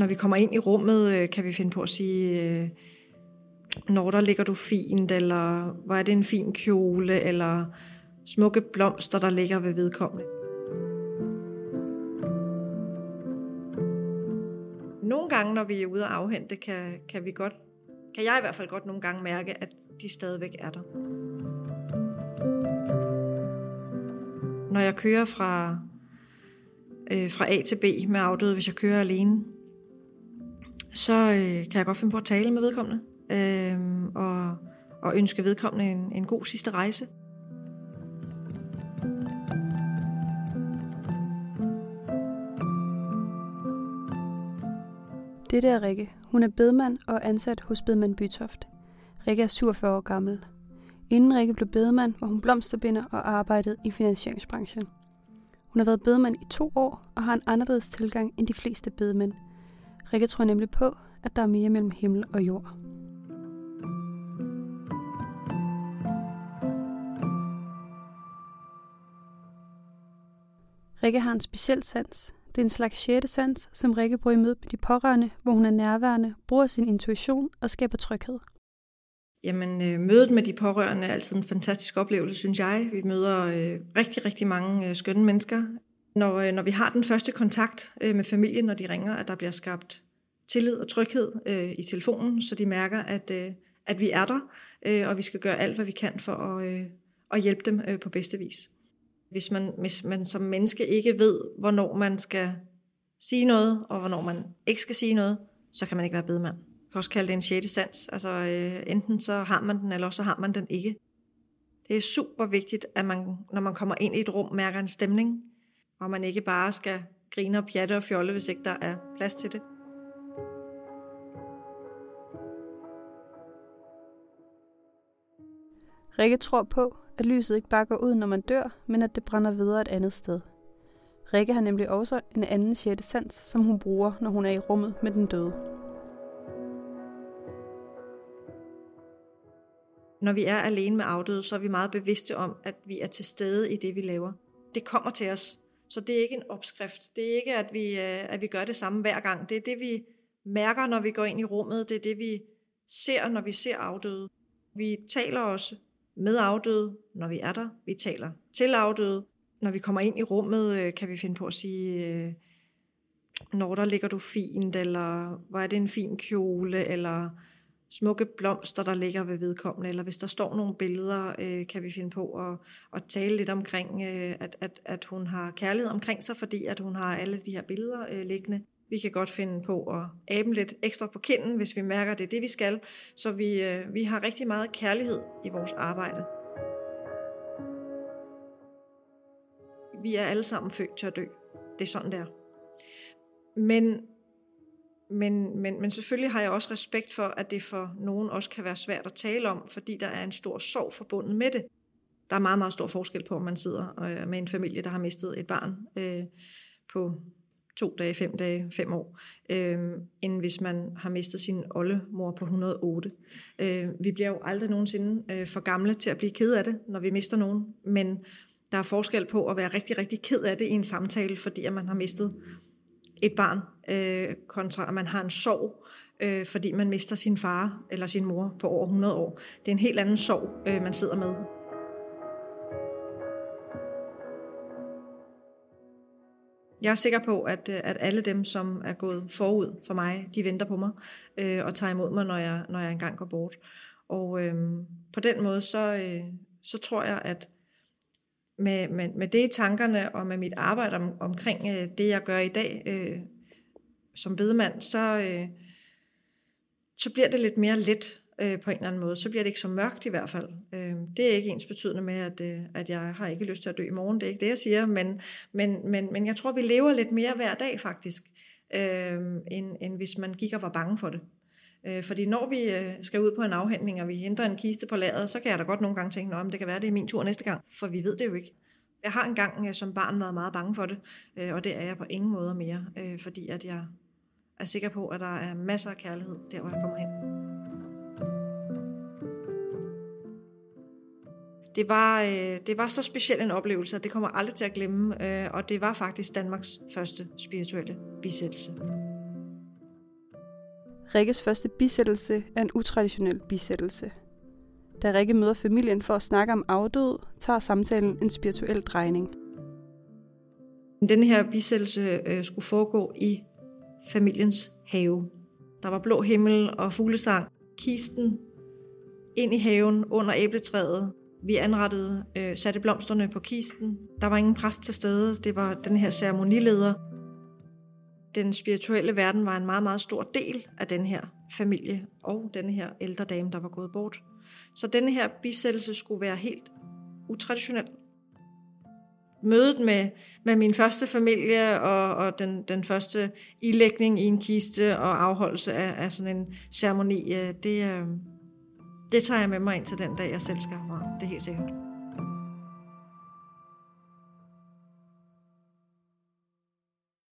Når vi kommer ind i rummet, øh, kan vi finde på at sige, øh, når der ligger du fint, eller hvor er det en fin kjole, eller smukke blomster, der ligger ved vedkommende. Nogle gange, når vi er ude og afhente, kan, kan vi godt, kan jeg i hvert fald godt nogle gange mærke, at de stadigvæk er der. Når jeg kører fra, øh, fra A til B med afdøde, hvis jeg kører alene, så øh, kan jeg godt finde på at tale med vedkommende øh, og, og ønske vedkommende en, en god sidste rejse. Det er Rikke. Hun er bedemand og ansat hos Bedemand Bytoft. Rikke er 47 år gammel. Inden Rikke blev bedemand, var hun blomsterbinder og arbejdede i finansieringsbranchen. Hun har været bedemand i to år og har en anderledes tilgang end de fleste bedemænd. Rikke tror nemlig på, at der er mere mellem himmel og jord. Rikke har en speciel sans. Det er en slags sjette sans, som Rikke bruger i møde med de pårørende, hvor hun er nærværende, bruger sin intuition og skaber tryghed. Jamen, øh, mødet med de pårørende er altid en fantastisk oplevelse, synes jeg. Vi møder øh, rigtig, rigtig mange øh, skønne mennesker. Når, øh, når vi har den første kontakt øh, med familien, når de ringer, at der bliver skabt tillid og tryghed øh, i telefonen, så de mærker, at, øh, at vi er der, øh, og vi skal gøre alt, hvad vi kan for at, øh, at hjælpe dem øh, på bedste vis. Hvis man, hvis man som menneske ikke ved, hvornår man skal sige noget, og hvornår man ikke skal sige noget, så kan man ikke være bedemand. Man kan også kalde det en sjette sans. Altså, øh, enten så har man den, eller så har man den ikke. Det er super vigtigt, at man, når man kommer ind i et rum, mærker en stemning, og man ikke bare skal grine og pjatte og fjolle, hvis ikke der er plads til det. Rikke tror på, at lyset ikke bare går ud, når man dør, men at det brænder videre et andet sted. Rikke har nemlig også en anden sjette sans, som hun bruger, når hun er i rummet med den døde. Når vi er alene med afdøde, så er vi meget bevidste om, at vi er til stede i det, vi laver. Det kommer til os. Så det er ikke en opskrift. Det er ikke, at vi, øh, at vi gør det samme hver gang. Det er det, vi mærker, når vi går ind i rummet. Det er det, vi ser, når vi ser afdøde. Vi taler også med afdøde, når vi er der. Vi taler til afdøde. Når vi kommer ind i rummet, øh, kan vi finde på at sige, øh, når der ligger du fint, eller hvor er det en fin kjole, eller smukke blomster, der ligger ved vedkommende, eller hvis der står nogle billeder, øh, kan vi finde på at, at tale lidt omkring, øh, at, at, at hun har kærlighed omkring sig, fordi at hun har alle de her billeder øh, liggende. Vi kan godt finde på at abe lidt ekstra på kinden, hvis vi mærker, at det er det, vi skal. Så vi, øh, vi har rigtig meget kærlighed i vores arbejde. Vi er alle sammen født til at dø. Det er sådan, der. Men, men, men, men selvfølgelig har jeg også respekt for, at det for nogen også kan være svært at tale om, fordi der er en stor sorg forbundet med det. Der er meget, meget stor forskel på, om man sidder øh, med en familie, der har mistet et barn øh, på to dage, fem dage, fem år, øh, end hvis man har mistet sin oldemor på 108. Øh, vi bliver jo aldrig nogensinde øh, for gamle til at blive ked af det, når vi mister nogen, men der er forskel på at være rigtig, rigtig ked af det i en samtale, fordi at man har mistet et barn, øh, kontra at man har en sorg, øh, fordi man mister sin far eller sin mor på over 100 år. Det er en helt anden sorg, øh, man sidder med. Jeg er sikker på, at, øh, at alle dem, som er gået forud for mig, de venter på mig øh, og tager imod mig, når jeg, når jeg engang går bort. Og øh, på den måde, så, øh, så tror jeg, at med, med, med det i tankerne og med mit arbejde om, omkring øh, det, jeg gør i dag øh, som bedemand, så, øh, så bliver det lidt mere let øh, på en eller anden måde. Så bliver det ikke så mørkt i hvert fald. Øh, det er ikke ens betydende med, at, øh, at jeg har ikke lyst til at dø i morgen. Det er ikke det, jeg siger. Men, men, men, men jeg tror, vi lever lidt mere hver dag faktisk, øh, end, end hvis man gik og var bange for det. Øh, fordi når vi øh, skal ud på en afhentning, og vi henter en kiste på lageret, så kan jeg da godt nogle gange tænke, at det kan være, det er min tur næste gang. For vi ved det jo ikke. Jeg har engang øh, som barn været meget bange for det, øh, og det er jeg på ingen måde mere, øh, fordi at jeg er sikker på, at der er masser af kærlighed der, hvor jeg kommer hen. det var, øh, det var så speciel en oplevelse, at det kommer aldrig til at glemme, øh, og det var faktisk Danmarks første spirituelle bisættelse. Rikkes første bisættelse er en utraditionel bisættelse. Da Rikke møder familien for at snakke om afdød, tager samtalen en spirituel drejning. Den her bisættelse øh, skulle foregå i familiens have. Der var blå himmel og fuglesang. Kisten ind i haven under æbletræet. Vi anrettede, øh, satte blomsterne på kisten. Der var ingen præst til stede. Det var den her ceremonileder. Den spirituelle verden var en meget, meget stor del af den her familie og den her ældre dame, der var gået bort. Så denne her bisættelse skulle være helt utraditionel. Mødet med, med min første familie og, og den, den første ilægning i en kiste og afholdelse af, af sådan en ceremoni, øh, det, øh, det tager jeg med mig ind til den dag, jeg selv skal herfra. Det er helt sikkert.